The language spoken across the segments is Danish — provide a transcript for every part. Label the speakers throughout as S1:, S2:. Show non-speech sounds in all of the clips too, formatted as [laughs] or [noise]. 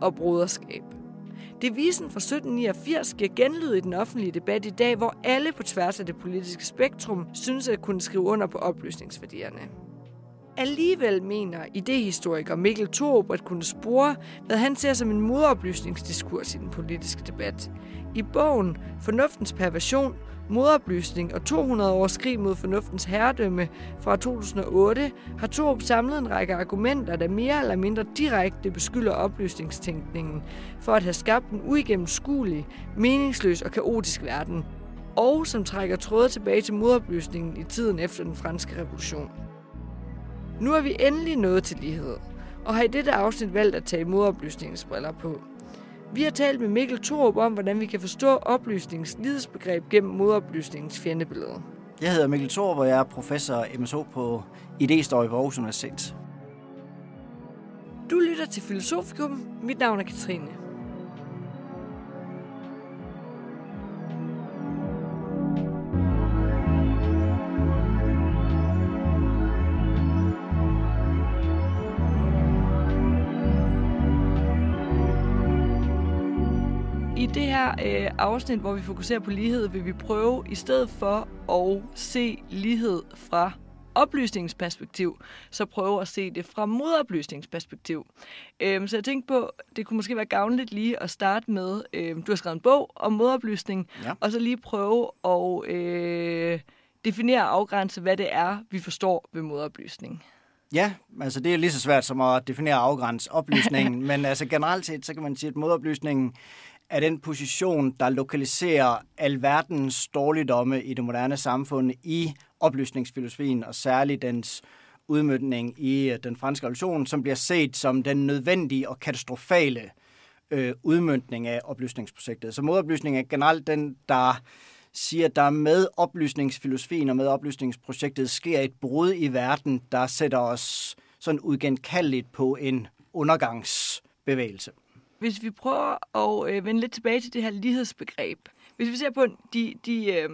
S1: Og broderskab. Devisen fra 1789 giver genlyd i den offentlige debat i dag, hvor alle på tværs af det politiske spektrum synes at kunne skrive under på oplysningsværdierne. Alligevel mener idehistoriker Mikkel Thorup at kunne spore, hvad han ser som en modoplysningsdiskurs i den politiske debat. I bogen Fornuftens perversion, modoplysning og 200 års krig mod fornuftens herredømme fra 2008 har Torup samlet en række argumenter, der mere eller mindre direkte beskylder oplysningstænkningen for at have skabt en uigennemskuelig, meningsløs og kaotisk verden, og som trækker tråde tilbage til modoplysningen i tiden efter den franske revolution. Nu er vi endelig nået til lighed, og har i dette afsnit valgt at tage modoplysningens briller på. Vi har talt med Mikkel Thorup om, hvordan vi kan forstå oplysningens lidesbegreb gennem modoplysningens fjendebillede.
S2: Jeg hedder Mikkel Thorup, og jeg er professor MSH på Idéhistorie på Aarhus Universitet.
S1: Du lytter til Filosofikum. Mit navn er Katrine. Her øh, afsnit, hvor vi fokuserer på lighed, vil vi prøve i stedet for at se lighed fra oplysningsperspektiv, så prøve at se det fra modoplysningsperspektiv. Øhm, så jeg tænkte på, det kunne måske være gavnligt lige at starte med, øhm, du har skrevet en bog om modoplysning,
S2: Ja.
S1: og så lige prøve at øh, definere og afgrænse, hvad det er, vi forstår ved modoplysning.
S2: Ja, altså det er lige så svært som at definere og afgrænse oplysningen, [laughs] men altså generelt set, så kan man sige, at modoplysningen er den position, der lokaliserer alverdens dårligdomme i det moderne samfund i oplysningsfilosofien, og særligt dens udmyndning i øh, den franske revolution, som bliver set som den nødvendige og katastrofale øh, udmyndning af oplysningsprojektet. Så modoplysning er generelt den, der siger, at der med oplysningsfilosofien og med oplysningsprojektet sker et brud i verden, der sætter os sådan uigenkaldeligt på en undergangsbevægelse.
S1: Hvis vi prøver at øh, vende lidt tilbage til det her lighedsbegreb. Hvis vi ser på de, de øh,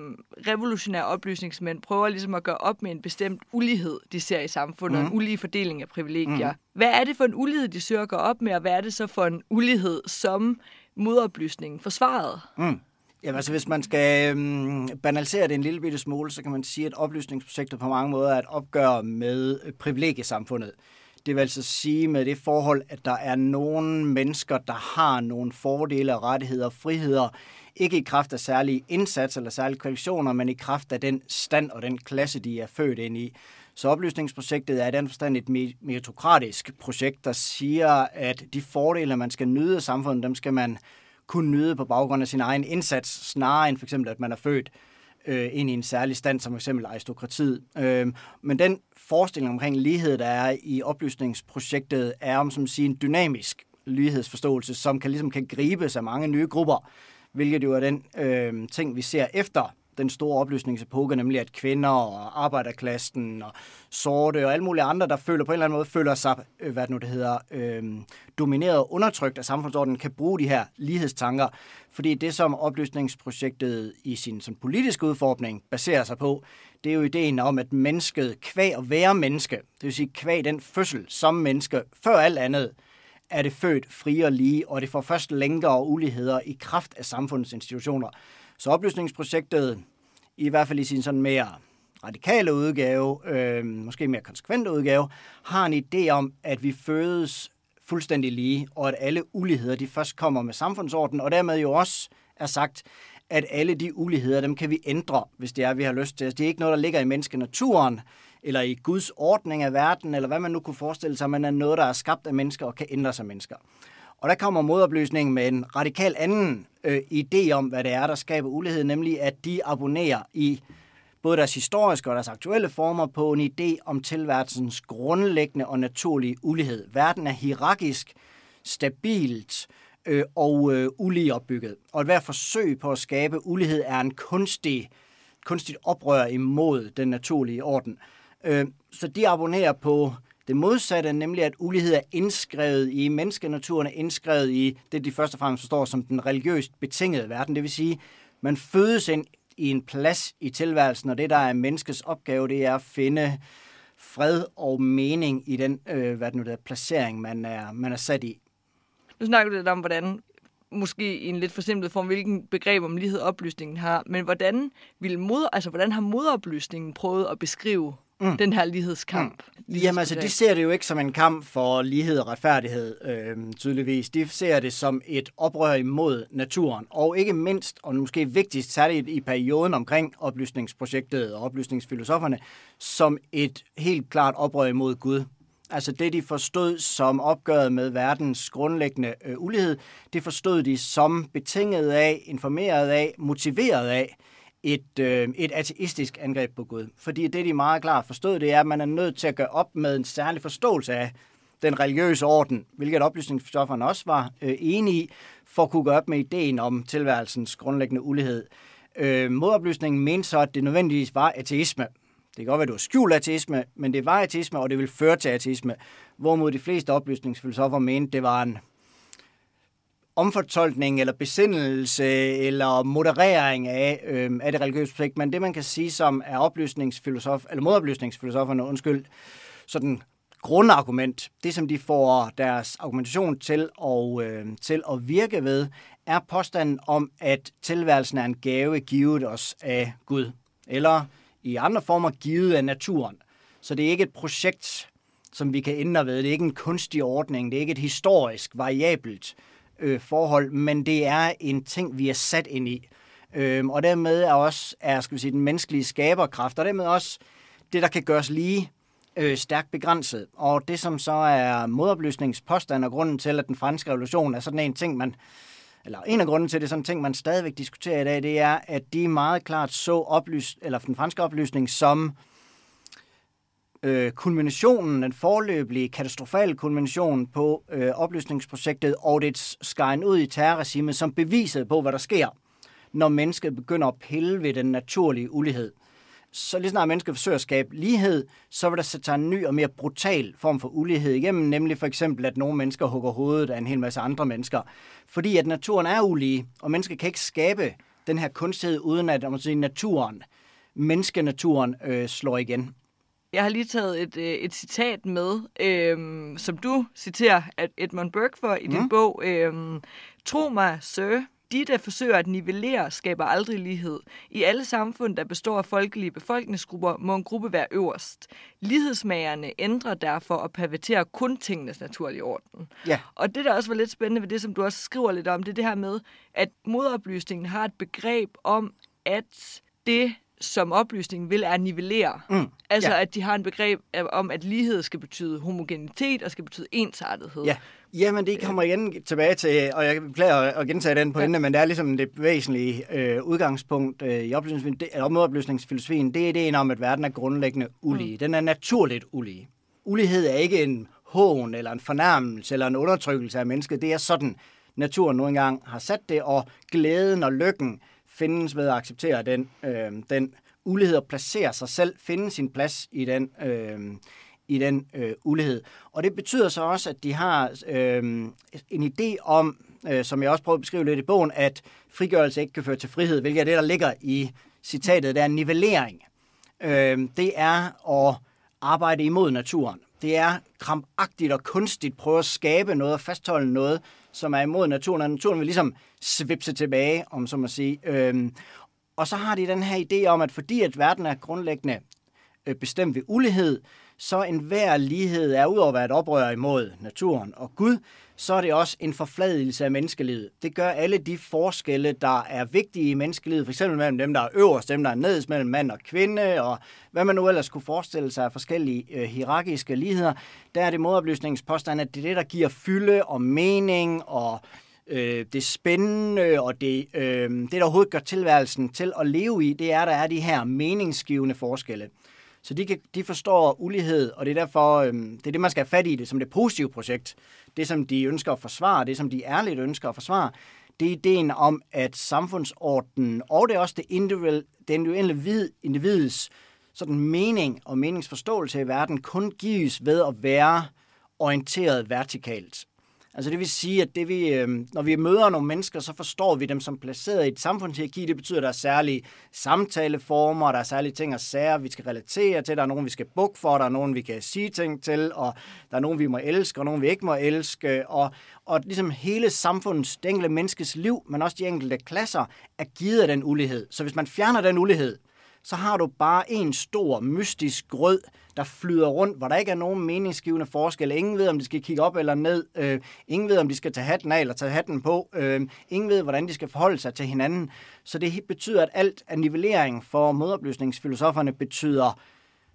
S1: revolutionære oplysningsmænd, prøver ligesom at gøre op med en bestemt ulighed, de ser i samfundet, mm. en ulige fordeling af privilegier. Mm. Hvad er det for en ulighed, de søger at gøre op med, og hvad er det så for en ulighed, som modoplysningen forsvarede?
S2: Mm. Jamen altså, hvis man skal øhm, banalisere det en lille bitte smule, så kan man sige, at oplysningsprojektet på mange måder er et opgør med øh, privilegiesamfundet. Det vil altså sige med det forhold, at der er nogle mennesker, der har nogle fordele rettigheder og friheder, ikke i kraft af særlige indsats eller særlige kvalifikationer, men i kraft af den stand og den klasse, de er født ind i. Så oplysningsprojektet er i den forstand et meritokratisk projekt, der siger, at de fordele, man skal nyde af samfundet, dem skal man kunne nyde på baggrund af sin egen indsats, snarere end for eksempel, at man er født øh, ind i en særlig stand, som for eksempel aristokratiet. Øh, men den forestilling omkring lighed, der er i oplysningsprojektet, er om som sige en dynamisk lighedsforståelse, som kan, ligesom kan gribes af mange nye grupper, hvilket jo er den øh, ting, vi ser efter den store oplysningsepoke, nemlig at kvinder og arbejderklassen og sorte og alle mulige andre, der føler på en eller anden måde, føler sig, øh, hvad det nu det hedder, øh, domineret og undertrykt af samfundsordenen, kan bruge de her lighedstanker. Fordi det, som oplysningsprojektet i sin sådan, politiske udformning baserer sig på, det er jo ideen om, at mennesket kvæg at være menneske, det vil sige kvæg den fødsel som menneske, før alt andet, er det født fri og lige, og det får først længder og uligheder i kraft af samfundets institutioner. Så oplysningsprojektet, i hvert fald i sin sådan mere radikale udgave, øh, måske mere konsekvente udgave, har en idé om, at vi fødes fuldstændig lige, og at alle uligheder de først kommer med samfundsorden, og dermed jo også er sagt, at alle de uligheder, dem kan vi ændre, hvis det er, vi har lyst til. Altså, det er ikke noget, der ligger i menneskenaturen, eller i Guds ordning af verden, eller hvad man nu kunne forestille sig, men er noget, der er skabt af mennesker og kan ændre sig mennesker. Og der kommer modopløsningen med en radikal anden øh, idé om, hvad det er, der skaber ulighed, nemlig at de abonnerer i både deres historiske og deres aktuelle former på en idé om tilværelsens grundlæggende og naturlige ulighed. Verden er hierarkisk, stabilt øh, og øh, ulige opbygget. Og et hvert forsøg på at skabe ulighed er en kunstig, kunstigt oprør imod den naturlige orden. Øh, så de abonnerer på det modsatte, nemlig at ulighed er indskrevet i menneskenaturen, er indskrevet i det, de først og fremmest forstår som den religiøst betingede verden. Det vil sige, man fødes ind i en plads i tilværelsen, og det, der er menneskets opgave, det er at finde fred og mening i den øh, hvad det nu der, placering, man er, man er sat i.
S1: Nu snakker du lidt om, hvordan måske i en lidt forsimplet form, hvilken begreb om lighed oplysningen har, men hvordan, vil mod, altså, hvordan har modoplysningen prøvet at beskrive mm. den her lighedskamp?
S2: Mm. Jamen altså, de ser det jo ikke som en kamp for lighed og retfærdighed, øh, tydeligvis. De ser det som et oprør imod naturen, og ikke mindst, og måske vigtigst, særligt i perioden omkring oplysningsprojektet og oplysningsfilosoferne, som et helt klart oprør imod Gud. Altså det, de forstod som opgøret med verdens grundlæggende øh, ulighed, det forstod de som betinget af, informeret af, motiveret af et, øh, et ateistisk angreb på Gud. Fordi det, de meget klart forstod, det er, at man er nødt til at gøre op med en særlig forståelse af den religiøse orden, hvilket oplysningsstofferne også var øh, enige i, for at kunne gøre op med ideen om tilværelsens grundlæggende ulighed. Øh, modoplysningen mente så, at det nødvendigvis var ateisme. Det kan godt være, at det var skjult ateisme, men det var ateisme, og det vil føre til ateisme. Hvorimod de fleste oplysningsfilosofer mente, det var en omfortolkning eller besindelse eller moderering af, øh, af det religiøse projekt. Men det, man kan sige, som er oplysningsfilosof, eller modoplysningsfilosoferne, undskyld, sådan grundargument, det som de får deres argumentation til at, øh, til at virke ved, er påstanden om, at tilværelsen er en gave givet os af Gud. Eller i andre former givet af naturen. Så det er ikke et projekt, som vi kan ændre ved. Det er ikke en kunstig ordning. Det er ikke et historisk, variabelt øh, forhold, men det er en ting, vi er sat ind i. Øhm, og dermed er også er, skal vi sige, den menneskelige skaberkraft, og dermed også det, der kan gøres lige øh, stærkt begrænset. Og det, som så er modoplysningspåstand og grunden til, at den franske revolution er sådan en ting, man eller en af grunden til det, sådan en ting, man stadigvæk diskuterer i dag, det er, at de meget klart så oplys, eller den franske oplysning som øh, Øh, kulminationen, den forløbige katastrofale kulmination på øh, oplysningsprojektet og det skæren ud i terrorregimet, som beviset på, hvad der sker, når mennesket begynder at pille ved den naturlige ulighed så lige snart mennesket forsøger at skabe lighed, så vil der sætte sig en ny og mere brutal form for ulighed igennem, nemlig for eksempel, at nogle mennesker hugger hovedet af en hel masse andre mennesker. Fordi at naturen er ulige, og mennesket kan ikke skabe den her kunstighed, uden at man sige, naturen, menneskenaturen, øh, slår igen.
S1: Jeg har lige taget et, øh, et citat med, øh, som du citerer at Edmund Burke for i din mm. bog. Øh, Tro mig, sir, de, der forsøger at nivellere, skaber aldrig lighed. I alle samfund, der består af folkelige befolkningsgrupper, må en gruppe være øverst. Lighedsmagerne ændrer derfor og perverterer kun tingenes naturlige orden.
S2: Ja.
S1: Og det, der også var lidt spændende ved det, som du også skriver lidt om, det er det her med, at modoplysningen har et begreb om, at det, som oplysningen vil, er nivellere. Mm, altså, ja. at de har en begreb om, at lighed skal betyde homogenitet og skal betyde ensartethed.
S2: Ja. Jamen, det kommer igen tilbage til, og jeg beklager at gentage den pointe, ja. men det er ligesom det væsentlige øh, udgangspunkt øh, i oplysningsfilosofien. Det er ideen om, at verden er grundlæggende ulige. Mm. Den er naturligt ulige. Ulighed er ikke en hån, eller en fornærmelse, eller en undertrykkelse af mennesket. Det er sådan, naturen nu engang har sat det, og glæden og lykken findes ved at acceptere den, øh, den ulighed og placere sig selv, finde sin plads i den, øh, i den øh, ulighed. Og det betyder så også, at de har øh, en idé om, øh, som jeg også prøver at beskrive lidt i bogen, at frigørelse ikke kan føre til frihed, hvilket er det, der ligger i citatet, der er nivellering. Øh, det er at arbejde imod naturen. Det er krampagtigt og kunstigt prøve at skabe noget og fastholde noget, som er imod naturen, og naturen vil ligesom svipse tilbage, om så må sige. Øh, og så har de den her idé om, at fordi at verden er grundlæggende øh, bestemt ved ulighed, så enhver lighed er udover at være et oprør imod naturen og Gud, så er det også en forfladelse af menneskelivet. Det gør alle de forskelle, der er vigtige i menneskelivet, f.eks. mellem dem, der er øverst, dem, der er nederst, mellem mand og kvinde, og hvad man nu ellers kunne forestille sig af forskellige øh, hierarkiske ligheder, der er det modoplysningspåstand, at det er det, der giver fylde og mening og øh, det spændende og det, øh, det, der overhovedet gør tilværelsen til at leve i, det er, der er de her meningsgivende forskelle. Så de, kan, de forstår ulighed, og det er derfor, øh, det er det, man skal have fat i det som det positive projekt. Det, som de ønsker at forsvare, det, som de ærligt ønsker at forsvare, det er ideen om, at samfundsordenen, og det er også det individuelle, det individuelle individets sådan mening og meningsforståelse i verden, kun gives ved at være orienteret vertikalt. Altså det vil sige, at det vi, øh, når vi møder nogle mennesker, så forstår vi dem som placeret i et samfundshierarki. Det betyder, at der er særlige samtaleformer, der er særlige ting og sager, vi skal relatere til. Der er nogen, vi skal bukke for, der er nogen, vi kan sige ting til, og der er nogen, vi må elske, og nogen, vi ikke må elske. Og, og ligesom hele samfundets, det enkelte menneskes liv, men også de enkelte klasser, er givet af den ulighed. Så hvis man fjerner den ulighed, så har du bare en stor, mystisk grød, der flyder rundt, hvor der ikke er nogen meningsgivende forskel. Ingen ved, om de skal kigge op eller ned. Øh, ingen ved, om de skal tage hatten af eller tage hatten på. Øh, ingen ved, hvordan de skal forholde sig til hinanden. Så det betyder, at alt af nivellering for modopløsningsfilosoferne betyder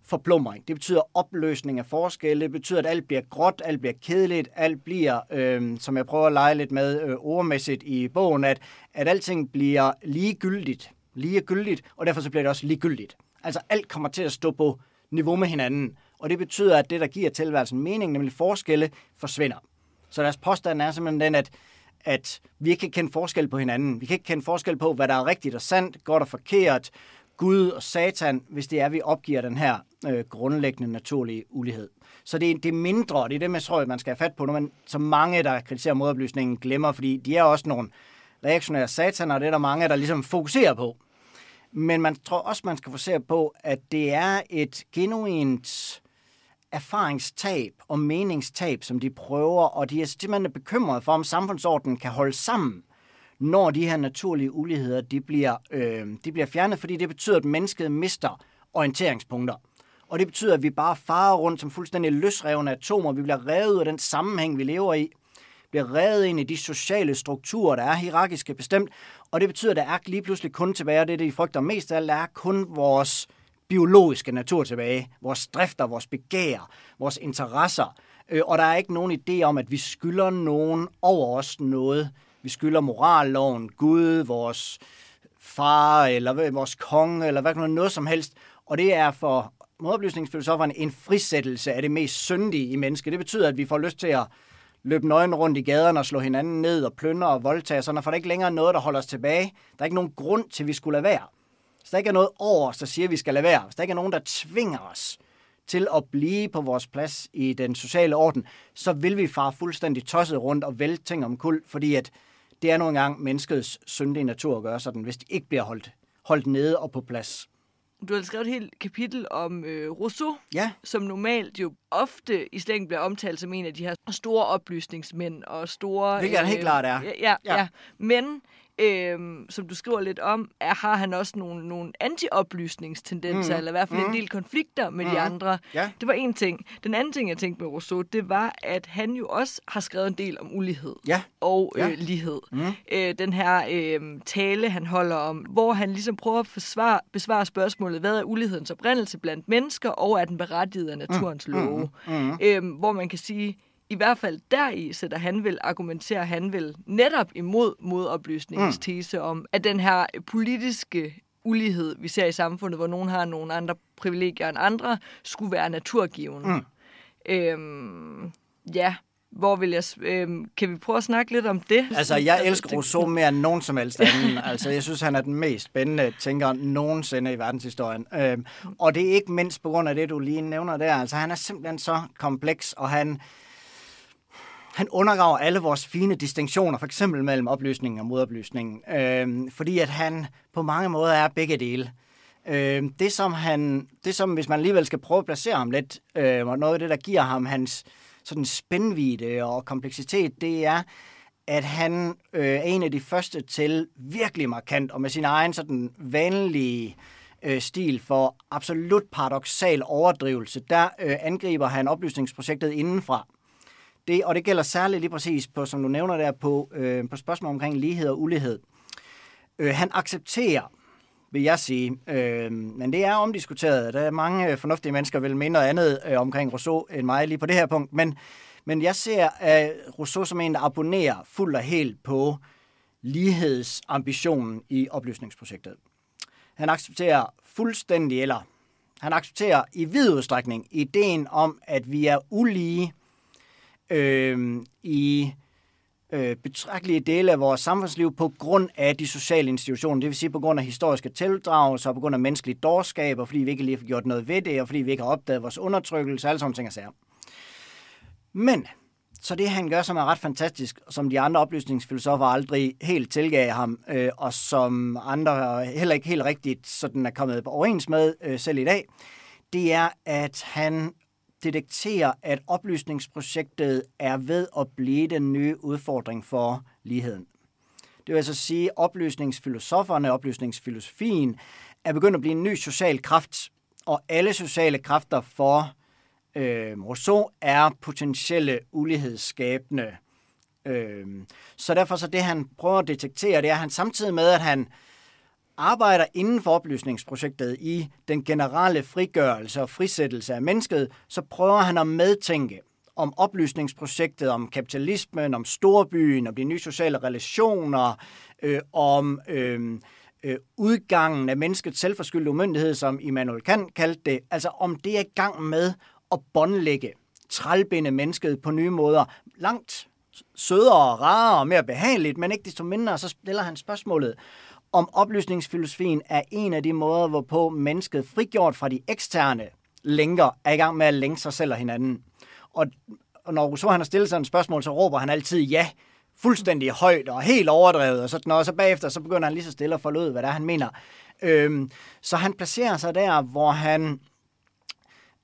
S2: forplumring. Det betyder opløsning af forskelle. Det betyder, at alt bliver gråt, alt bliver kedeligt, alt bliver, øh, som jeg prøver at lege lidt med øh, ordmæssigt i bogen, at, at alting bliver ligegyldigt ligegyldigt, og derfor så bliver det også ligegyldigt. Altså alt kommer til at stå på niveau med hinanden, og det betyder, at det, der giver tilværelsen mening, nemlig forskelle, forsvinder. Så deres påstand er simpelthen den, at, at vi ikke kan kende forskel på hinanden. Vi kan ikke kende forskel på, hvad der er rigtigt og sandt, godt og forkert, Gud og Satan, hvis det er, at vi opgiver den her øh, grundlæggende naturlige ulighed. Så det, er, det er mindre, det er det, jeg tror, man skal have fat på, når man, så mange, der kritiserer modoplysningen, glemmer, fordi de er også nogle reaktionære sataner, og det er der mange, der ligesom fokuserer på. Men man tror også, man skal fokusere på, at det er et genuint erfaringstab og meningstab, som de prøver, og de er simpelthen bekymrede for, om samfundsordenen kan holde sammen, når de her naturlige uligheder de bliver, øh, de bliver fjernet, fordi det betyder, at mennesket mister orienteringspunkter. Og det betyder, at vi bare farer rundt som fuldstændig løsrevne atomer. Vi bliver revet ud af den sammenhæng, vi lever i bliver revet ind i de sociale strukturer, der er hierarkiske bestemt, og det betyder, at der er lige pludselig kun tilbage, og det er det, de frygter mest af alt, der er kun vores biologiske natur tilbage, vores drifter, vores begær, vores interesser, øh, og der er ikke nogen idé om, at vi skylder nogen over os noget. Vi skylder moralloven, Gud, vores far, eller vores konge, eller hvad noget, noget som helst, og det er for modoplysningsfilosoferne en frisættelse af det mest syndige i mennesket. Det betyder, at vi får lyst til at løbe nøgen rundt i gaderne og slå hinanden ned og plyndre og voldtage, så for der ikke længere noget, der holder os tilbage. Der er ikke nogen grund til, at vi skulle lade være. Hvis der ikke er noget over os, der siger, at vi skal lade være, hvis der ikke er nogen, der tvinger os til at blive på vores plads i den sociale orden, så vil vi fare fuldstændig tosset rundt og vælte ting om kul, fordi at det er nogle gange menneskets syndige natur at gøre sådan, hvis de ikke bliver holdt, holdt nede og på plads.
S1: Du har skrevet et helt kapitel om øh, Rousseau,
S2: ja.
S1: som normalt jo ofte i slæng bliver omtalt som en af de her store oplysningsmænd og store...
S2: Hvilket øh, helt klart er.
S1: Ja, ja, ja. ja. Men øhm, som du skriver lidt om, er, har han også nogle, nogle anti-oplysningstendenser, mm. eller i hvert fald mm. en del konflikter med mm. de andre.
S2: Ja.
S1: Det var en ting. Den anden ting, jeg tænkte med Rousseau, det var, at han jo også har skrevet en del om ulighed
S2: ja.
S1: og
S2: øh,
S1: ja. lighed. Mm. Øh, den her øh, tale, han holder om, hvor han ligesom prøver at forsvare, besvare spørgsmålet, hvad er ulighedens oprindelse blandt mennesker, og er den berettiget af naturens mm. love? Mm. Mm. Øh, hvor man kan sige, i hvert fald deri sætter han vil argumentere, han vil netop imod modoplysningens mm. tese om, at den her politiske ulighed, vi ser i samfundet, hvor nogen har nogle andre privilegier end andre, skulle være naturgivende. Mm. Øhm, ja, hvor vil jeg, øhm, kan vi prøve at snakke lidt om det?
S2: Altså, jeg altså, elsker Rousseau mere end nogen som helst anden. [laughs] altså, jeg synes, han er den mest spændende tænker nogensinde i verdenshistorien. Øhm, og det er ikke mindst på grund af det, du lige nævner der. Altså, han er simpelthen så kompleks, og han han undergraver alle vores fine distinktioner, for eksempel mellem oplysningen og modoplysningen, øh, fordi at han på mange måder er begge dele. Øh, det, som han, det som, hvis man alligevel skal prøve at placere ham lidt, øh, og noget af det, der giver ham hans sådan spændvide og kompleksitet, det er, at han øh, er en af de første til virkelig markant, og med sin egen sådan vanlige øh, stil for absolut paradoxal overdrivelse, der øh, angriber han oplysningsprojektet indenfra. Det, og det gælder særligt lige præcis på, som du nævner der, på, øh, på spørgsmål omkring lighed og ulighed. Øh, han accepterer, vil jeg sige, øh, men det er omdiskuteret. Der er mange øh, fornuftige mennesker, vil mene noget andet øh, omkring Rousseau end mig lige på det her punkt, men, men jeg ser øh, Rousseau som en, der abonnerer fuldt og helt på lighedsambitionen i oplysningsprojektet. Han accepterer fuldstændig, eller han accepterer i vid udstrækning ideen om, at vi er ulige øh, i øh, betragtelige dele af vores samfundsliv på grund af de sociale institutioner. Det vil sige på grund af historiske tildragelser, på grund af menneskelig dårskab, og fordi vi ikke lige har gjort noget ved det, og fordi vi ikke har opdaget vores undertrykkelse, alle sådan ting og sager. Men så det han gør, som er ret fantastisk, som de andre oplysningsfilosofer aldrig helt tilgav ham, øh, og som andre heller ikke helt rigtigt sådan er kommet på overens med øh, selv i dag, det er, at han detekterer, at oplysningsprojektet er ved at blive den nye udfordring for ligheden. Det vil altså sige, at oplysningsfilosoferne, oplysningsfilosofien, er begyndt at blive en ny social kraft, og alle sociale kræfter for øh, Rousseau er potentielle ulighedsskabende. Øh, så derfor så det, han prøver at detektere, det er, at han samtidig med, at han arbejder inden for oplysningsprojektet i den generelle frigørelse og frisættelse af mennesket, så prøver han at medtænke om oplysningsprojektet, om kapitalismen, om storbyen, om de nye sociale relationer, øh, om øh, øh, udgangen af menneskets selvforskyldte umyndighed, som Immanuel Kant kaldte det, altså om det er i gang med at båndlægge, trælbinde mennesket på nye måder, langt sødere, rarere og mere behageligt, men ikke desto mindre, så stiller han spørgsmålet, om oplysningsfilosofien er en af de måder, hvorpå mennesket frigjort fra de eksterne lænker er i gang med at længe sig selv og hinanden. Og, og når Rousseau han har stillet sådan et spørgsmål, så råber han altid ja, fuldstændig højt og helt overdrevet, og, sådan, og så bagefter så begynder han lige så stille at forløde, hvad det er, han mener. Øhm, så han placerer sig der, hvor han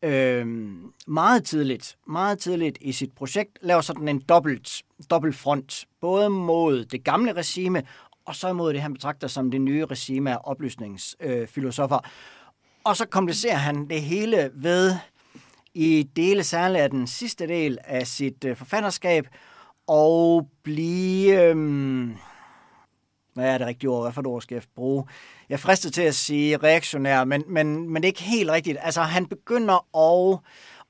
S2: øhm, meget tidligt, meget tidligt i sit projekt laver sådan en dobbelt, dobbelt front, både mod det gamle regime, og så imod det, han betragter som det nye regime af oplysningsfilosofer. Øh, og så komplicerer han det hele ved i dele særligt af den sidste del af sit øh, forfatterskab, og blive... Øh, hvad er det rigtige ord? Hvad for et ord skal jeg bruge? Jeg frister til at sige reaktionær, men, men, men det er ikke helt rigtigt. Altså, han begynder at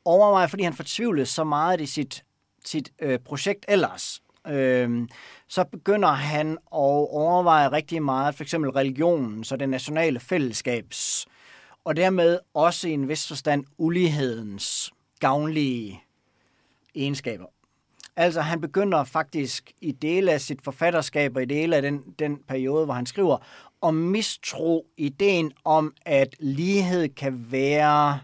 S2: overveje, fordi han fortvivlede så meget i sit, sit øh, projekt ellers, øh, så begynder han at overveje rigtig meget, for eksempel religionen, så det nationale fællesskabs, og dermed også i en vis forstand ulighedens gavnlige egenskaber. Altså han begynder faktisk i dele af sit forfatterskab og i dele af den, den periode, hvor han skriver, at mistro ideen om, at lighed kan være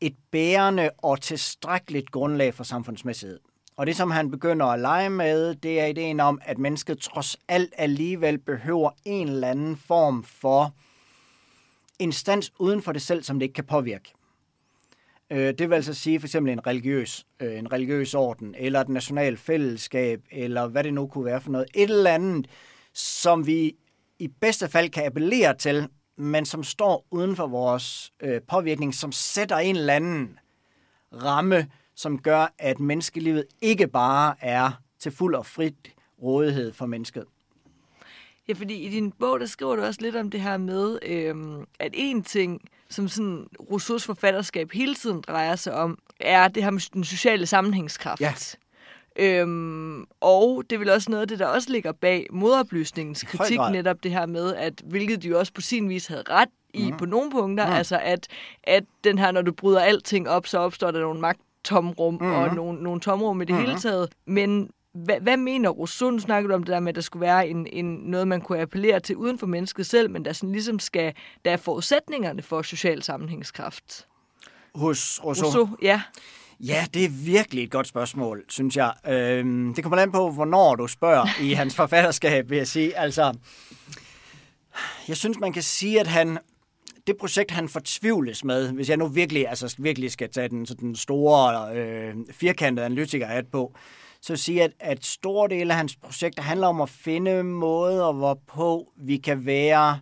S2: et bærende og tilstrækkeligt grundlag for samfundsmæssighed. Og det, som han begynder at lege med, det er ideen om, at mennesket trods alt alligevel behøver en eller anden form for instans uden for det selv, som det ikke kan påvirke. Øh, det vil altså sige for eksempel en religiøs, øh, en religiøs orden, eller et nationalt fællesskab, eller hvad det nu kunne være for noget. Et eller andet, som vi i bedste fald kan appellere til, men som står uden for vores øh, påvirkning, som sætter en eller anden ramme, som gør, at menneskelivet ikke bare er til fuld og frit rådighed for mennesket.
S1: Ja, fordi i din bog, der skriver du også lidt om det her med, øhm, at en ting, som sådan Rousseaus forfatterskab hele tiden drejer sig om, er det her med den sociale sammenhængskraft.
S2: Ja.
S1: Øhm, og det er vel også noget af det, der også ligger bag modoplysningens kritik, netop det her med, at hvilket de jo også på sin vis havde ret i mm. på nogle punkter, mm. altså at, at den her, når du bryder alting op, så opstår der nogle magttomrum mm. og nogle, nogle tomrum i det mm. hele taget. Men hvad, hvad mener Rousseau? Nu snakker du om det der med, at der skulle være en, en, noget, man kunne appellere til uden for mennesket selv, men der sådan ligesom skal, der er forudsætningerne for social sammenhængskraft.
S2: Hos Rousseau?
S1: Rousseau, ja.
S2: Ja, det er virkelig et godt spørgsmål, synes jeg. Øhm, det kommer an på, hvornår du spørger [laughs] i hans forfatterskab, vil jeg sige. Altså, jeg synes, man kan sige, at han, det projekt, han fortvivles med, hvis jeg nu virkelig, altså, virkelig skal tage den, så den store øh, firkantede analytiker på, så sige, at, at store dele af hans projekter handler om at finde måder, hvorpå vi kan være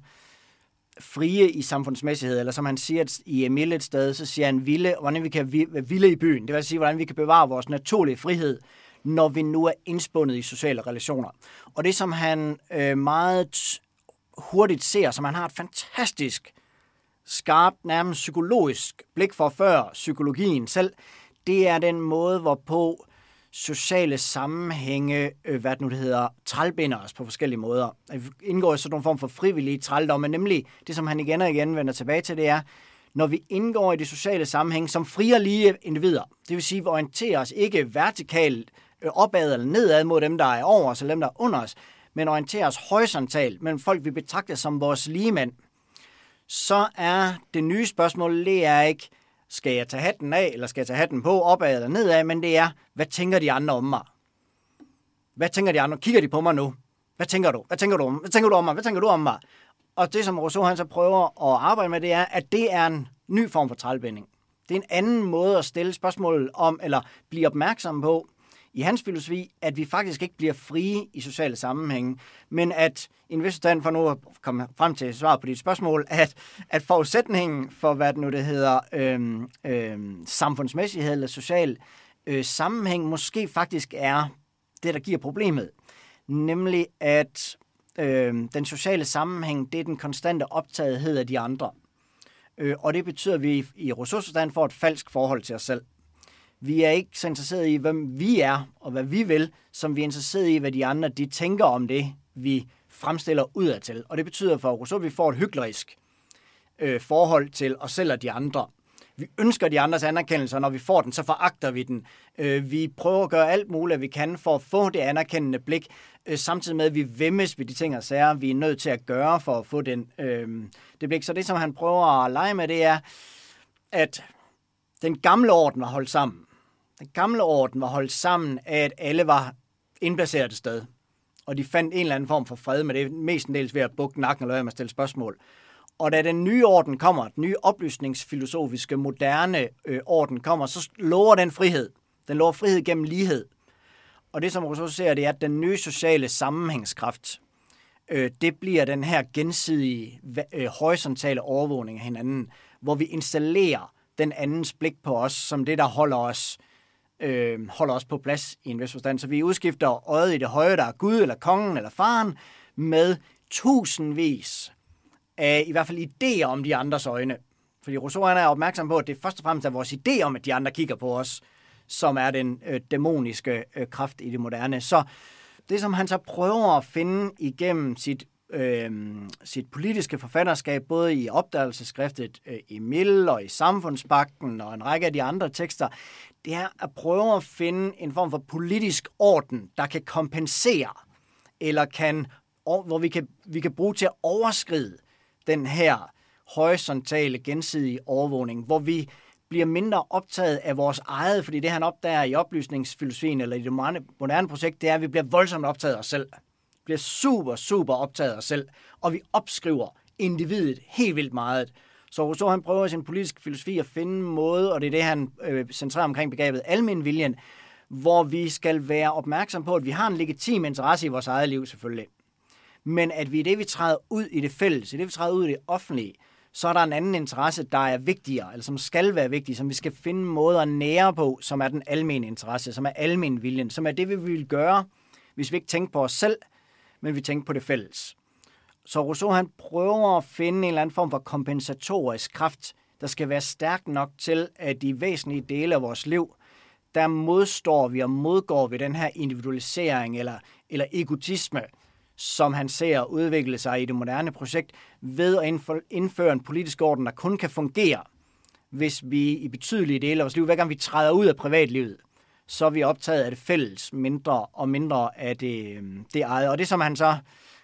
S2: frie i samfundsmæssighed, eller som han siger i Emil et sted, så siger han, vilde, hvordan vi kan ville i byen. Det vil sige, hvordan vi kan bevare vores naturlige frihed, når vi nu er indspundet i sociale relationer. Og det, som han øh, meget hurtigt ser, som han har et fantastisk, skarpt, nærmest psykologisk blik for før psykologien selv, det er den måde, hvorpå sociale sammenhænge, øh, hvad det nu det hedder, trælbinder os på forskellige måder. Vi indgår i sådan en form for frivillige trældomme, nemlig det, som han igen og igen vender tilbage til, det er, når vi indgår i de sociale sammenhæng som frie og lige individer. Det vil sige, at vi orienterer os ikke vertikalt øh, opad eller nedad mod dem, der er over os, eller dem, der er under os, men orienterer os horisontalt mellem folk, vi betragter som vores ligemænd, så er det nye spørgsmål, det er ikke, skal jeg tage hatten af, eller skal jeg tage hatten på, opad eller nedad, men det er, hvad tænker de andre om mig? Hvad tænker de andre? Kigger de på mig nu? Hvad tænker du? Hvad tænker du om? Hvad tænker du om mig? Hvad tænker du om mig? Og det, som Rousseau han så prøver at arbejde med, det er, at det er en ny form for trælbinding. Det er en anden måde at stille spørgsmål om, eller blive opmærksom på, i hans filosofi, at vi faktisk ikke bliver frie i sociale sammenhænge, men at en vis stand for nu at komme frem til svar på dit spørgsmål, at, at forudsætningen for, hvad det nu det hedder, øhm, øhm, samfundsmæssighed eller social øh, sammenhæng, måske faktisk er det, der giver problemet. Nemlig, at øh, den sociale sammenhæng, det er den konstante optagethed af de andre. Øh, og det betyder, at vi i ressourcestand får et falsk forhold til os selv. Vi er ikke så interesserede i, hvem vi er og hvad vi vil, som vi er interesserede i, hvad de andre de tænker om det, vi fremstiller udadtil. Og det betyder for Rousseau, at vi får et hyklerisk øh, forhold til os selv og de andre. Vi ønsker de andres anerkendelse, og når vi får den, så foragter vi den. Øh, vi prøver at gøre alt muligt, vi kan for at få det anerkendende blik, øh, samtidig med, at vi vemmes ved de ting og sager, vi er nødt til at gøre for at få den, øh, det blik. Så det, som han prøver at lege med, det er, at den gamle orden var holdt sammen. Den gamle orden var holdt sammen af, at alle var indplaceret et sted. Og de fandt en eller anden form for fred med det, mestendels ved at bukke nakken og lade med at stille spørgsmål. Og da den nye orden kommer, den nye oplysningsfilosofiske, moderne øh, orden kommer, så lover den frihed. Den lover frihed gennem lighed. Og det, som Rousseau ser, det er, at den nye sociale sammenhængskraft, øh, det bliver den her gensidige, øh, horisontale overvågning af hinanden, hvor vi installerer den andens blik på os, som det, der holder os øh, Øh, holder os på plads i en vis forstand. Så vi udskifter øjet i det høje, der er Gud eller kongen eller faren, med tusindvis af i hvert fald idéer om de andres øjne. Fordi Rousseau han er opmærksom på, at det først og fremmest er vores idé om, at de andre kigger på os, som er den øh, dæmoniske øh, kraft i det moderne. Så det, som han så prøver at finde igennem sit, øh, sit politiske forfatterskab, både i opdagelseskriftet øh, Emil og i Samfundsbakten og en række af de andre tekster, det er at prøve at finde en form for politisk orden, der kan kompensere, eller kan, hvor vi kan, vi kan bruge til at overskride den her horisontale gensidige overvågning, hvor vi bliver mindre optaget af vores eget, fordi det han opdager i oplysningsfilosofien eller i det moderne, moderne projekt, det er, at vi bliver voldsomt optaget af os selv. Vi bliver super, super optaget af os selv, og vi opskriver individet helt vildt meget. Så Rousseau han prøver i sin politiske filosofi at finde en måde, og det er det, han øh, centrerer omkring begrebet almen viljen, hvor vi skal være opmærksom på, at vi har en legitim interesse i vores eget liv selvfølgelig. Men at vi i det, vi træder ud i det fælles, i det, vi træder ud i det offentlige, så er der en anden interesse, der er vigtigere, eller som skal være vigtig, som vi skal finde måder at nære på, som er den almene interesse, som er almen viljen, som er det, vi vil gøre, hvis vi ikke tænker på os selv, men vi tænker på det fælles. Så Rousseau han prøver at finde en eller anden form for kompensatorisk kraft, der skal være stærk nok til, at de væsentlige dele af vores liv, der modstår vi og modgår vi den her individualisering eller, eller egotisme, som han ser udvikle sig i det moderne projekt, ved at indføre en politisk orden, der kun kan fungere, hvis vi i betydelige dele af vores liv, hver gang vi træder ud af privatlivet, så er vi optaget af det fælles mindre og mindre af det, øhm, det eget. Og det, som han så,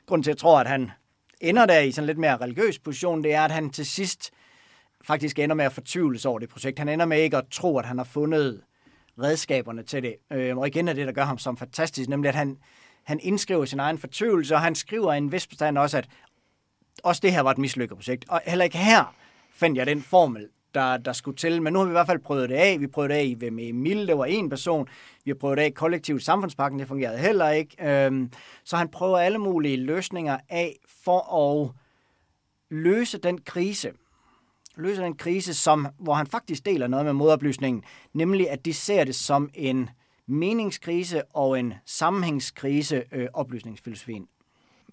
S2: grund til, at jeg tror, at han ender der i sådan lidt mere religiøs position, det er, at han til sidst faktisk ender med at fortvivles over det projekt. Han ender med ikke at tro, at han har fundet redskaberne til det. Øh, og igen er det, der gør ham som fantastisk, nemlig at han, han indskriver sin egen fortvivlelse, og han skriver i en vis bestand også, at også det her var et mislykket projekt. Og heller ikke her fandt jeg den formel, der, der skulle til. Men nu har vi i hvert fald prøvet det af. Vi prøvede det af med Emil, det var en person. Vi har prøvet det af kollektivt samfundspakken, det fungerede heller ikke. Øhm, så han prøver alle mulige løsninger af for at løse den krise, løse den krise, som, hvor han faktisk deler noget med modoplysningen, nemlig at de ser det som en meningskrise og en sammenhængskrise, øh, oplysningsfilosofien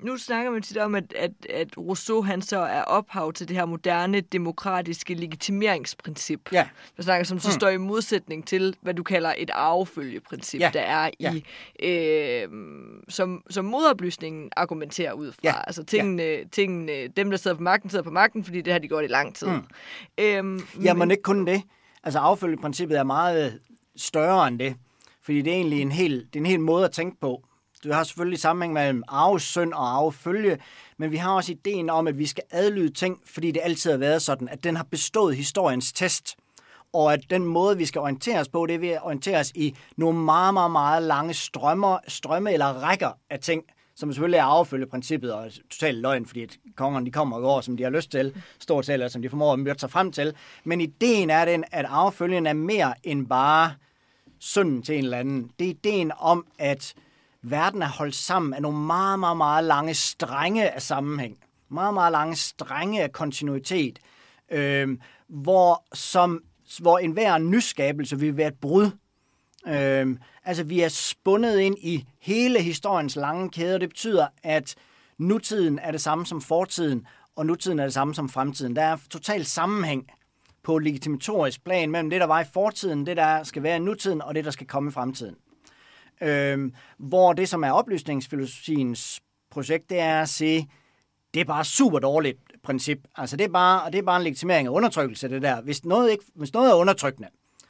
S1: nu snakker man tit om, at, at, at Rousseau han så er ophav til det her moderne demokratiske legitimeringsprincip.
S2: Ja.
S1: Man snakker som så hmm. står i modsætning til, hvad du kalder et arvefølgeprincip, ja. der er i, ja. øh, som, som modoplysningen argumenterer ud fra. Ja. Altså tingene, ja. tingene, dem der sidder på magten, sidder på magten, fordi det har de gjort i lang tid. Hmm.
S2: Øhm, ja, men ikke kun det. Altså arvefølgeprincippet er meget større end det. Fordi det er egentlig en hel, det er en hel måde at tænke på. Du har selvfølgelig sammenhæng mellem arvesøn og arvefølge, men vi har også ideen om, at vi skal adlyde ting, fordi det altid har været sådan, at den har bestået historiens test. og at den måde, vi skal orientere os på, det er ved at orientere os i nogle meget, meget, meget lange strømmer, strømme eller rækker af ting, som selvfølgelig er affølgeprincippet og totalt løgn, fordi at kongerne de kommer og går, som de har lyst til, stort set, eller som de formår at møde sig frem til. Men ideen er den, at affølgen er mere end bare synden til en eller anden. Det er ideen om, at verden er holdt sammen af nogle meget, meget, meget lange strenge af sammenhæng. Meget, meget lange strenge af kontinuitet, øh, hvor, som, hvor enhver nyskabelse vil være et brud. Øh, altså, vi er spundet ind i hele historiens lange kæde, og det betyder, at nutiden er det samme som fortiden, og nutiden er det samme som fremtiden. Der er total sammenhæng på legitimatorisk plan mellem det, der var i fortiden, det, der skal være i nutiden, og det, der skal komme i fremtiden. Øh, hvor det, som er oplysningsfilosofiens projekt, det er at se, det er bare super dårligt princip. Altså det er bare, det er bare en legitimering af undertrykkelse, det der. Hvis noget, ikke, hvis noget er undertrykkende,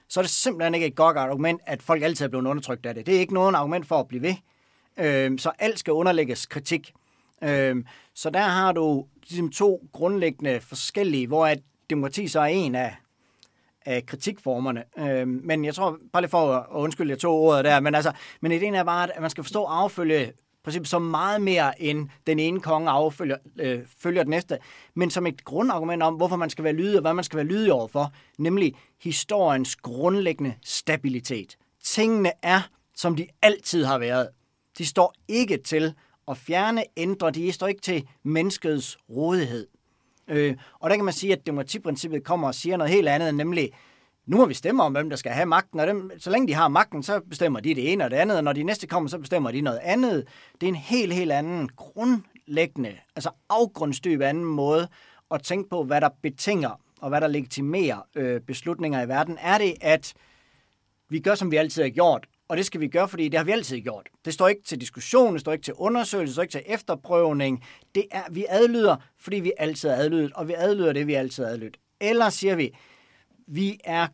S2: så er det simpelthen ikke et godt argument, at folk altid er blevet undertrykt af det. Det er ikke noget argument for at blive ved. Øh, så alt skal underlægges kritik. Øh, så der har du ligesom to grundlæggende forskellige, hvor at demokrati så er en af, af kritikformerne. Øh, men jeg tror, bare lige for at undskylde, jeg tog ordet der, men, altså, men ideen er bare, at man skal forstå affølge princippet som meget mere end den ene konge affølger øh, følger den næste, men som et grundargument om, hvorfor man skal være lydig og hvad man skal være lydig overfor, nemlig historiens grundlæggende stabilitet. Tingene er, som de altid har været. De står ikke til at fjerne, ændre, de står ikke til menneskets rådighed. Øh, og der kan man sige, at demokratiprincippet kommer og siger noget helt andet, nemlig, nu må vi stemme om, hvem der skal have magten, og dem, så længe de har magten, så bestemmer de det ene og det andet, og når de næste kommer, så bestemmer de noget andet. Det er en helt, helt anden grundlæggende, altså afgrundsdyb anden måde at tænke på, hvad der betinger og hvad der legitimerer øh, beslutninger i verden. Er det, at vi gør, som vi altid har gjort, og det skal vi gøre, fordi det har vi altid gjort. Det står ikke til diskussion, det står ikke til undersøgelse, det står ikke til efterprøvning. Det er, vi adlyder, fordi vi altid har adlydet, og vi adlyder det, vi altid har adlydt. Eller siger vi, vi er,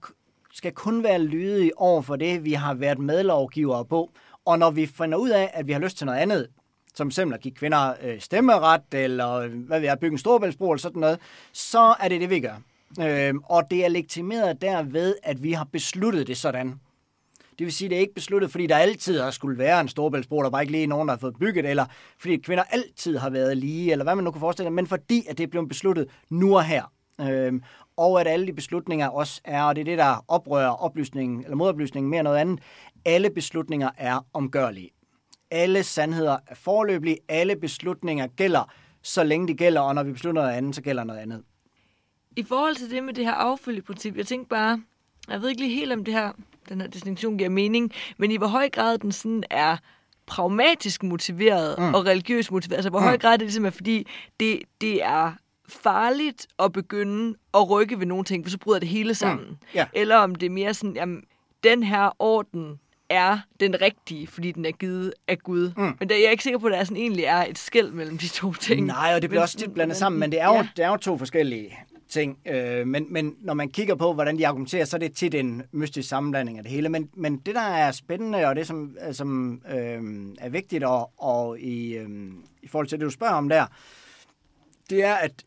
S2: skal kun være lydige over for det, vi har været medlovgivere på. Og når vi finder ud af, at vi har lyst til noget andet, som simpelthen at give kvinder øh, stemmeret, eller øh, hvad vi er, bygge en storbæltsbro eller sådan noget, så er det det, vi gør. Øh, og det er legitimeret derved, at vi har besluttet det sådan. Det vil sige, at det er ikke besluttet, fordi der altid har skulle være en storbæltsbro, der var ikke lige nogen, der har fået bygget, eller fordi kvinder altid har været lige, eller hvad man nu kan forestille sig, men fordi at det er blevet besluttet nu og her. Øhm, og at alle de beslutninger også er, og det er det, der oprører oplysningen, eller modoplysningen mere end noget andet, alle beslutninger er omgørlige. Alle sandheder er forløbige, alle beslutninger gælder, så længe de gælder, og når vi beslutter noget andet, så gælder noget andet.
S1: I forhold til det med det her affølgeprincip, jeg tænkte bare, jeg ved ikke lige helt, om det her, den her distinktion giver mening, men i hvor høj grad den sådan er pragmatisk motiveret mm. og religiøst motiveret. Altså, hvor mm. høj grad det ligesom er, fordi det, det er farligt at begynde at rykke ved nogle ting, for så bryder det hele sammen. Mm. Yeah. Eller om det er mere sådan, jamen, den her orden er den rigtige, fordi den er givet af Gud. Mm. Men der, jeg er ikke sikker på, at der sådan egentlig er et skæld mellem de to ting.
S2: Nej, og det bliver også tit blandet sammen, men det er jo, ja. det er jo to forskellige ting. Øh, men, men når man kigger på, hvordan de argumenterer, så er det tit en mystisk sammenblanding af det hele. Men, men det, der er spændende, og det, som, øh, som øh, er vigtigt, og, og i, øh, i forhold til det, du spørger om der, det er, at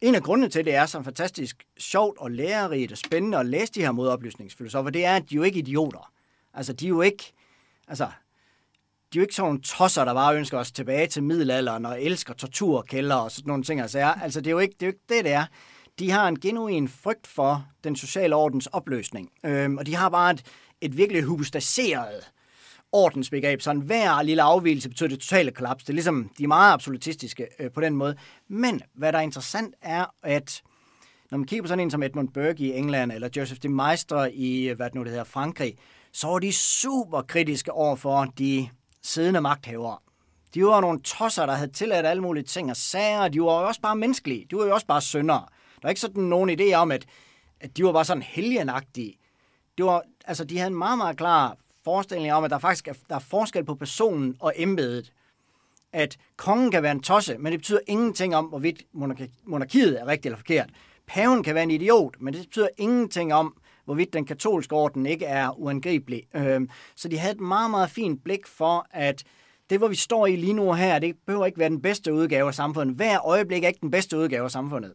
S2: en af grundene til, at det er så fantastisk sjovt og lærerigt og spændende at læse de her modoplysningsfilosofer, det er, at de er jo ikke idioter. Altså, de er jo ikke... Altså, de er jo ikke sådan nogle tosser, der bare ønsker os tilbage til middelalderen og elsker torturkælder og sådan nogle ting. Altså, altså det, er jo ikke, det er jo ikke det, det er de har en genuin frygt for den sociale ordens opløsning. Øhm, og de har bare et, et virkelig hubustaseret ordensbegreb. Så hver lille afvielse betyder det totale kollaps. Det er ligesom, de er meget absolutistiske øh, på den måde. Men hvad der er interessant er, at når man kigger på sådan en som Edmund Burke i England, eller Joseph de Maistre i, øh, hvad det nu det hedder, Frankrig, så var de super kritiske over for de siddende magthavere. De var nogle tosser, der havde tilladt alle mulige ting og sager. De var jo også bare menneskelige. De var jo også bare syndere. Der er ikke sådan nogen idé om, at, at de var bare sådan helgenagtige. Det var, altså, de havde en meget, meget klar forestilling om, at der faktisk er, der er forskel på personen og embedet. At kongen kan være en tosse, men det betyder ingenting om, hvorvidt monarkiet er rigtigt eller forkert. Paven kan være en idiot, men det betyder ingenting om, hvorvidt den katolske orden ikke er uangribelig. Øhm, så de havde et meget, meget fint blik for, at det, hvor vi står i lige nu her, det behøver ikke være den bedste udgave af samfundet. Hver øjeblik er ikke den bedste udgave af samfundet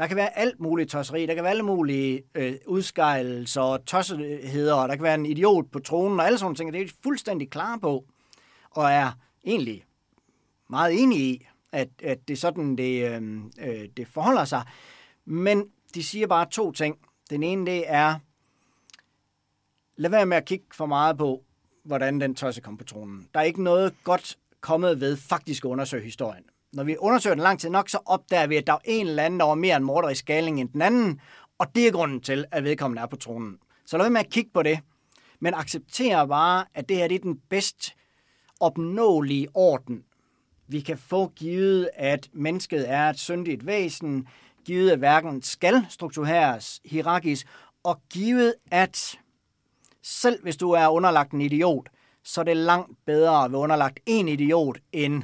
S2: der kan være alt muligt tosseri, der kan være alle mulige øh, udskejelser og tossetheder, og der kan være en idiot på tronen og alle sådan ting, det er de fuldstændig klar på, og er egentlig meget enige i, at, at det er sådan, det, øh, øh, det forholder sig. Men de siger bare to ting. Den ene, det er, lad være med at kigge for meget på, hvordan den tosse kom på tronen. Der er ikke noget godt kommet ved faktisk at undersøge historien. Når vi undersøger den lang tid nok, så opdager vi, at der er en eller anden, der var mere en morder i skaling end den anden, og det er grunden til, at vedkommende er på tronen. Så lad være med at kigge på det, men acceptere bare, at det her det er den bedst opnåelige orden, vi kan få givet, at mennesket er et syndigt væsen, givet at hverken skal struktureres hierarkisk, og givet at selv hvis du er underlagt en idiot, så er det langt bedre at være underlagt en idiot, end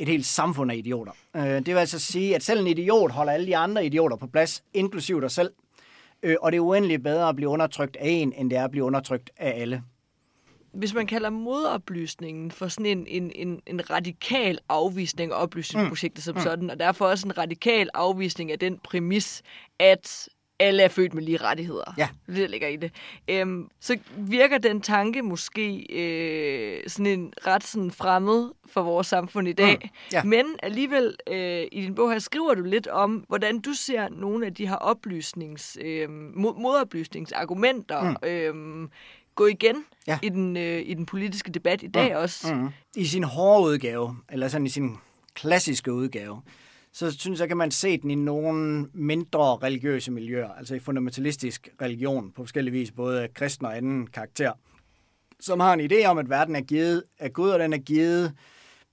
S2: et helt samfund af idioter. Øh, det vil altså sige, at selv en idiot holder alle de andre idioter på plads, inklusiv dig selv. Øh, og det er uendeligt bedre at blive undertrykt af en, end det er at blive undertrykt af alle.
S1: Hvis man kalder modoplysningen for sådan en, en, en, en radikal afvisning af oplysningsprojektet mm. som mm. sådan, og derfor også en radikal afvisning af den præmis, at alle er født med lige rettigheder.
S2: Ja.
S1: Det, der ligger i det. Øhm, så virker den tanke måske øh, sådan en ret sådan fremmed for vores samfund i dag. Mm.
S2: Ja.
S1: Men alligevel, øh, i din bog her skriver du lidt om, hvordan du ser nogle af de her oplysnings, øh, modoplysningsargumenter mm. øh, gå igen ja. i, den, øh, i den politiske debat i dag mm. også.
S2: Mm. I sin hårde udgave, eller sådan i sin klassiske udgave, så synes jeg, kan man se den i nogle mindre religiøse miljøer, altså i fundamentalistisk religion på forskellige vis, både kristen og anden karakter, som har en idé om, at verden er givet af Gud, og den er givet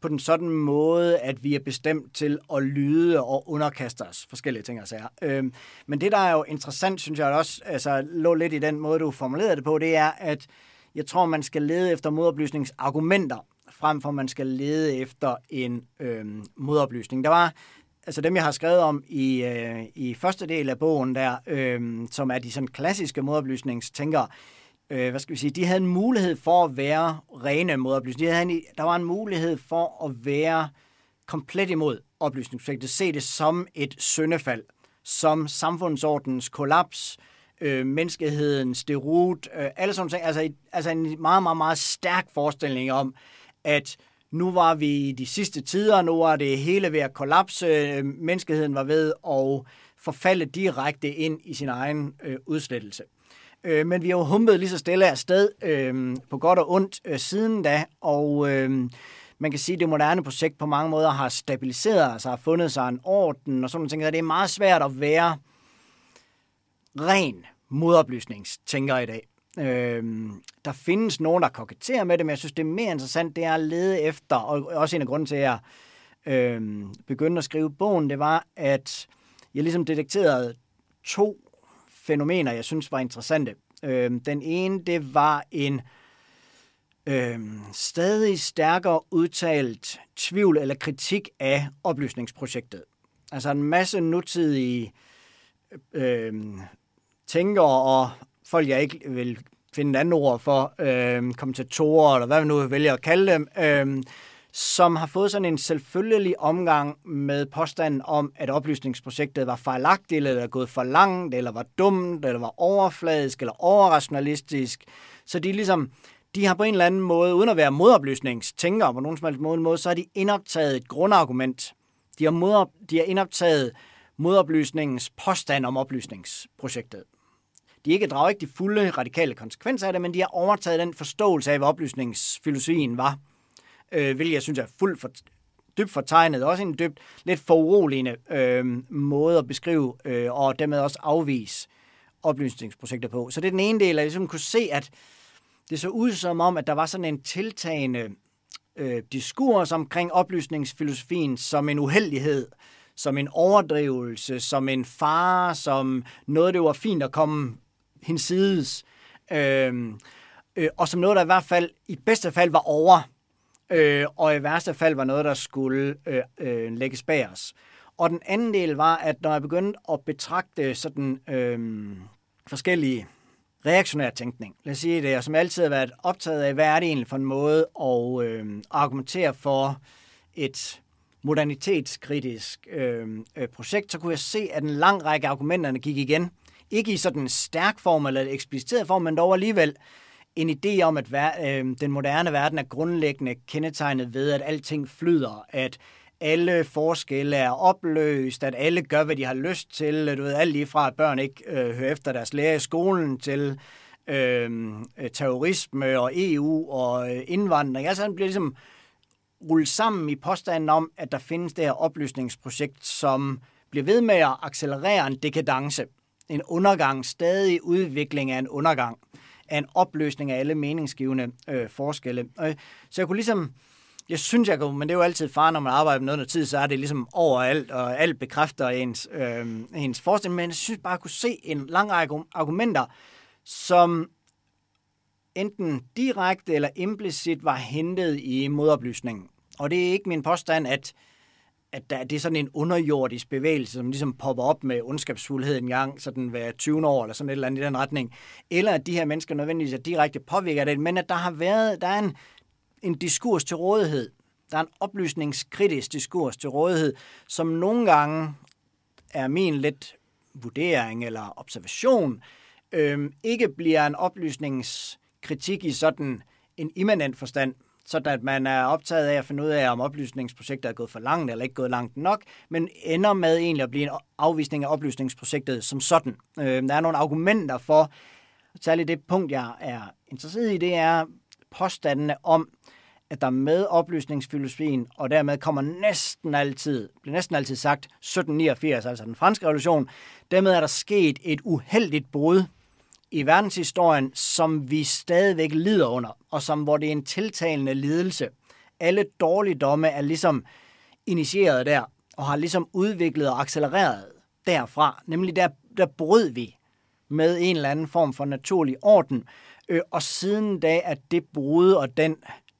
S2: på den sådan måde, at vi er bestemt til at lyde og underkaste os forskellige ting og sager. Øhm, men det, der er jo interessant, synes jeg også, altså lå lidt i den måde, du formulerede det på, det er, at jeg tror, man skal lede efter modoplysningsargumenter, frem for man skal lede efter en øhm, modoplysning. Der var altså dem, jeg har skrevet om i, øh, i første del af bogen der, øh, som er de sådan klassiske modoplysningstænkere, øh, hvad skal vi sige, de havde en mulighed for at være rene modoplysninger. De havde en, der var en mulighed for at være komplet imod oplysningsprojektet, se det som et syndefald, som samfundsordens kollaps, øh, menneskehedens derut, øh, alle sådan ting. Altså, altså en meget, meget, meget stærk forestilling om, at nu var vi i de sidste tider, nu var det hele ved at kollapse, øh, menneskeheden var ved at forfalde direkte ind i sin egen øh, udslettelse. Øh, men vi har jo humpet lige så stille afsted øh, på godt og ondt øh, siden da, og øh, man kan sige, at det moderne projekt på mange måder har stabiliseret sig, har fundet sig en orden og sådan så Det er meget svært at være ren modoplysningstænker i dag. Øh, der findes nogen, der koketterer med det, men jeg synes, det er mere interessant, det er at lede efter, og også en af grunden til, at jeg øh, begyndte at skrive bogen, det var, at jeg ligesom detekterede to fænomener, jeg synes var interessante. Øh, den ene, det var en øh, stadig stærkere udtalt tvivl eller kritik af oplysningsprojektet. Altså en masse nutidige øh, tænkere og folk, jeg ikke vil finde et andet ord for, øh, kommentatorer, eller hvad vi nu vælger at kalde dem, øh, som har fået sådan en selvfølgelig omgang med påstanden om, at oplysningsprojektet var fejlagtigt, eller gået for langt, eller var dumt, eller var overfladisk, eller overrationalistisk. Så de ligesom, de har på en eller anden måde, uden at være modoplysningstænkere på nogen som helst måde, så har de indoptaget et grundargument. De har, mod, de har indoptaget modoplysningens påstand om oplysningsprojektet de ikke drager ikke de fulde radikale konsekvenser af det, men de har overtaget den forståelse af, hvad oplysningsfilosofien var, øh, hvilket jeg synes er fuldt for, dybt fortegnet, også en dybt lidt foruroligende øh, måde at beskrive øh, og dermed også afvise oplysningsprojekter på. Så det er den ene del, at jeg ligesom kunne se, at det så ud som om, at der var sådan en tiltagende øh, diskurs omkring oplysningsfilosofien som en uheldighed, som en overdrivelse, som en fare, som noget, det var fint at komme hinsides, øh, øh, og som noget, der i hvert fald i bedste fald var over, øh, og i værste fald var noget, der skulle øh, øh, lægges bag os. Og den anden del var, at når jeg begyndte at betragte sådan øh, forskellige reaktionær tænkning, lad os sige det, og som altid har været optaget af, hvad er det egentlig for en måde at øh, argumentere for et modernitetskritisk øhm, øh, projekt, så kunne jeg se, at en lang række argumenterne gik igen. Ikke i sådan en stærk form eller en ekspliciteret form, men dog alligevel en idé om, at ver- øh, den moderne verden er grundlæggende kendetegnet ved, at alting flyder, at alle forskelle er opløst, at alle gør, hvad de har lyst til. Du ved, alt lige fra, at børn ikke øh, hører efter deres lærer i skolen, til øh, øh terrorisme og EU og øh, indvandring. Altså, han bliver ligesom rullet sammen i påstanden om, at der findes det her oplysningsprojekt, som bliver ved med at accelerere en dekadence. En undergang, stadig udvikling af en undergang, af en opløsning af alle meningsgivende øh, forskelle. Øh, så jeg kunne ligesom jeg synes, jeg kunne, men det er jo altid far, når man arbejder med noget, noget tid, så er det ligesom overalt, og alt bekræfter ens, øh, ens forestilling. Men jeg synes bare, at jeg kunne se en lang række argumenter, som enten direkte eller implicit var hentet i modoplysningen. Og det er ikke min påstand, at, at der, det er sådan en underjordisk bevægelse, som ligesom popper op med ondskabsfuldhed en gang, sådan hver 20 år, eller sådan et eller andet i den retning. Eller at de her mennesker nødvendigvis er direkte påvirket af det, men at der har været, der er en, en diskurs til rådighed. Der er en oplysningskritisk diskurs til rådighed, som nogle gange er min lidt vurdering eller observation, øh, ikke bliver en oplysningskritik i sådan en immanent forstand, sådan at man er optaget af at finde ud af, om oplysningsprojektet er gået for langt eller ikke gået langt nok, men ender med egentlig at blive en afvisning af oplysningsprojektet som sådan. Øh, der er nogle argumenter for, særligt det punkt, jeg er interesseret i, det er påstandene om, at der med oplysningsfilosofien, og dermed kommer næsten altid, bliver næsten altid sagt 1789, altså den franske revolution, dermed er der sket et uheldigt brud i verdenshistorien, som vi stadigvæk lider under, og som hvor det er en tiltalende lidelse. Alle dårligdomme er ligesom initieret der, og har ligesom udviklet og accelereret derfra. Nemlig der, der brød vi med en eller anden form for naturlig orden, øh, og siden da at det brud og den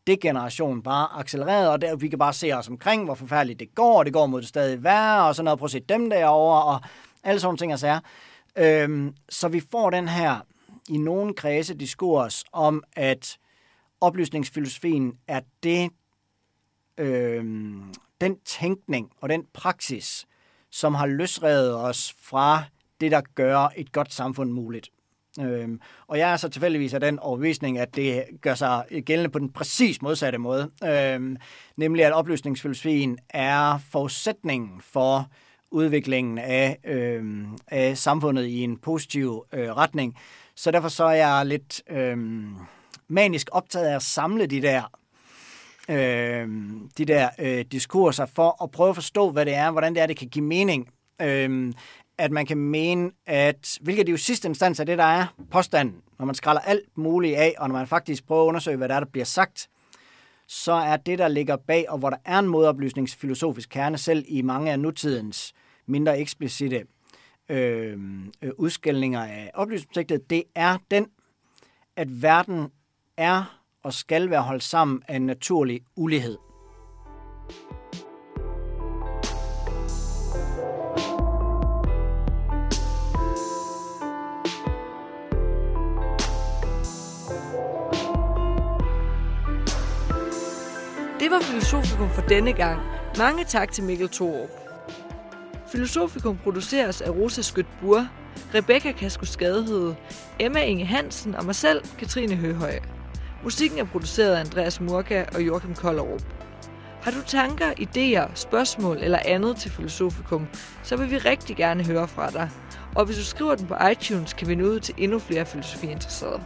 S2: degeneration bare accelereret, og der, vi kan bare se os omkring, hvor forfærdeligt det går, og det går mod det stadig værre, og sådan noget, prøv at se dem derovre, og alle sådan ting og sager. Øhm, så vi får den her i nogen kredse diskurs om, at oplysningsfilosofien er det, øhm, den tænkning og den praksis, som har løsrevet os fra det, der gør et godt samfund muligt. Øhm, og jeg er så tilfældigvis af den overbevisning, at det gør sig gældende på den præcis modsatte måde. Øhm, nemlig at oplysningsfilosofien er forudsætningen for udviklingen af, øh, af samfundet i en positiv øh, retning. Så derfor så er jeg lidt øh, manisk optaget af at samle de der øh, de der øh, diskurser for at prøve at forstå, hvad det er, hvordan det er, det kan give mening. Øh, at man kan mene, at, hvilket det jo sidste instans er det, der er påstanden, når man skræller alt muligt af, og når man faktisk prøver at undersøge, hvad der er, der bliver sagt, så er det, der ligger bag, og hvor der er en modoplysningsfilosofisk kerne selv i mange af nutidens mindre eksplicite øhm, øh, øh, udskældninger af oplysningsprojektet, det er den, at verden er og skal være holdt sammen af en naturlig ulighed.
S1: Det var Filosofikum for denne gang. Mange tak til Mikkel Thorup. Filosofikum produceres af Rosa Skødt Bur, Rebecca Kasko Skadehede, Emma Inge Hansen og mig selv, Katrine Høhøj. Musikken er produceret af Andreas Murka og Joachim Kollerup. Har du tanker, idéer, spørgsmål eller andet til Filosofikum, så vil vi rigtig gerne høre fra dig. Og hvis du skriver den på iTunes, kan vi nå ud til endnu flere filosofiinteresserede.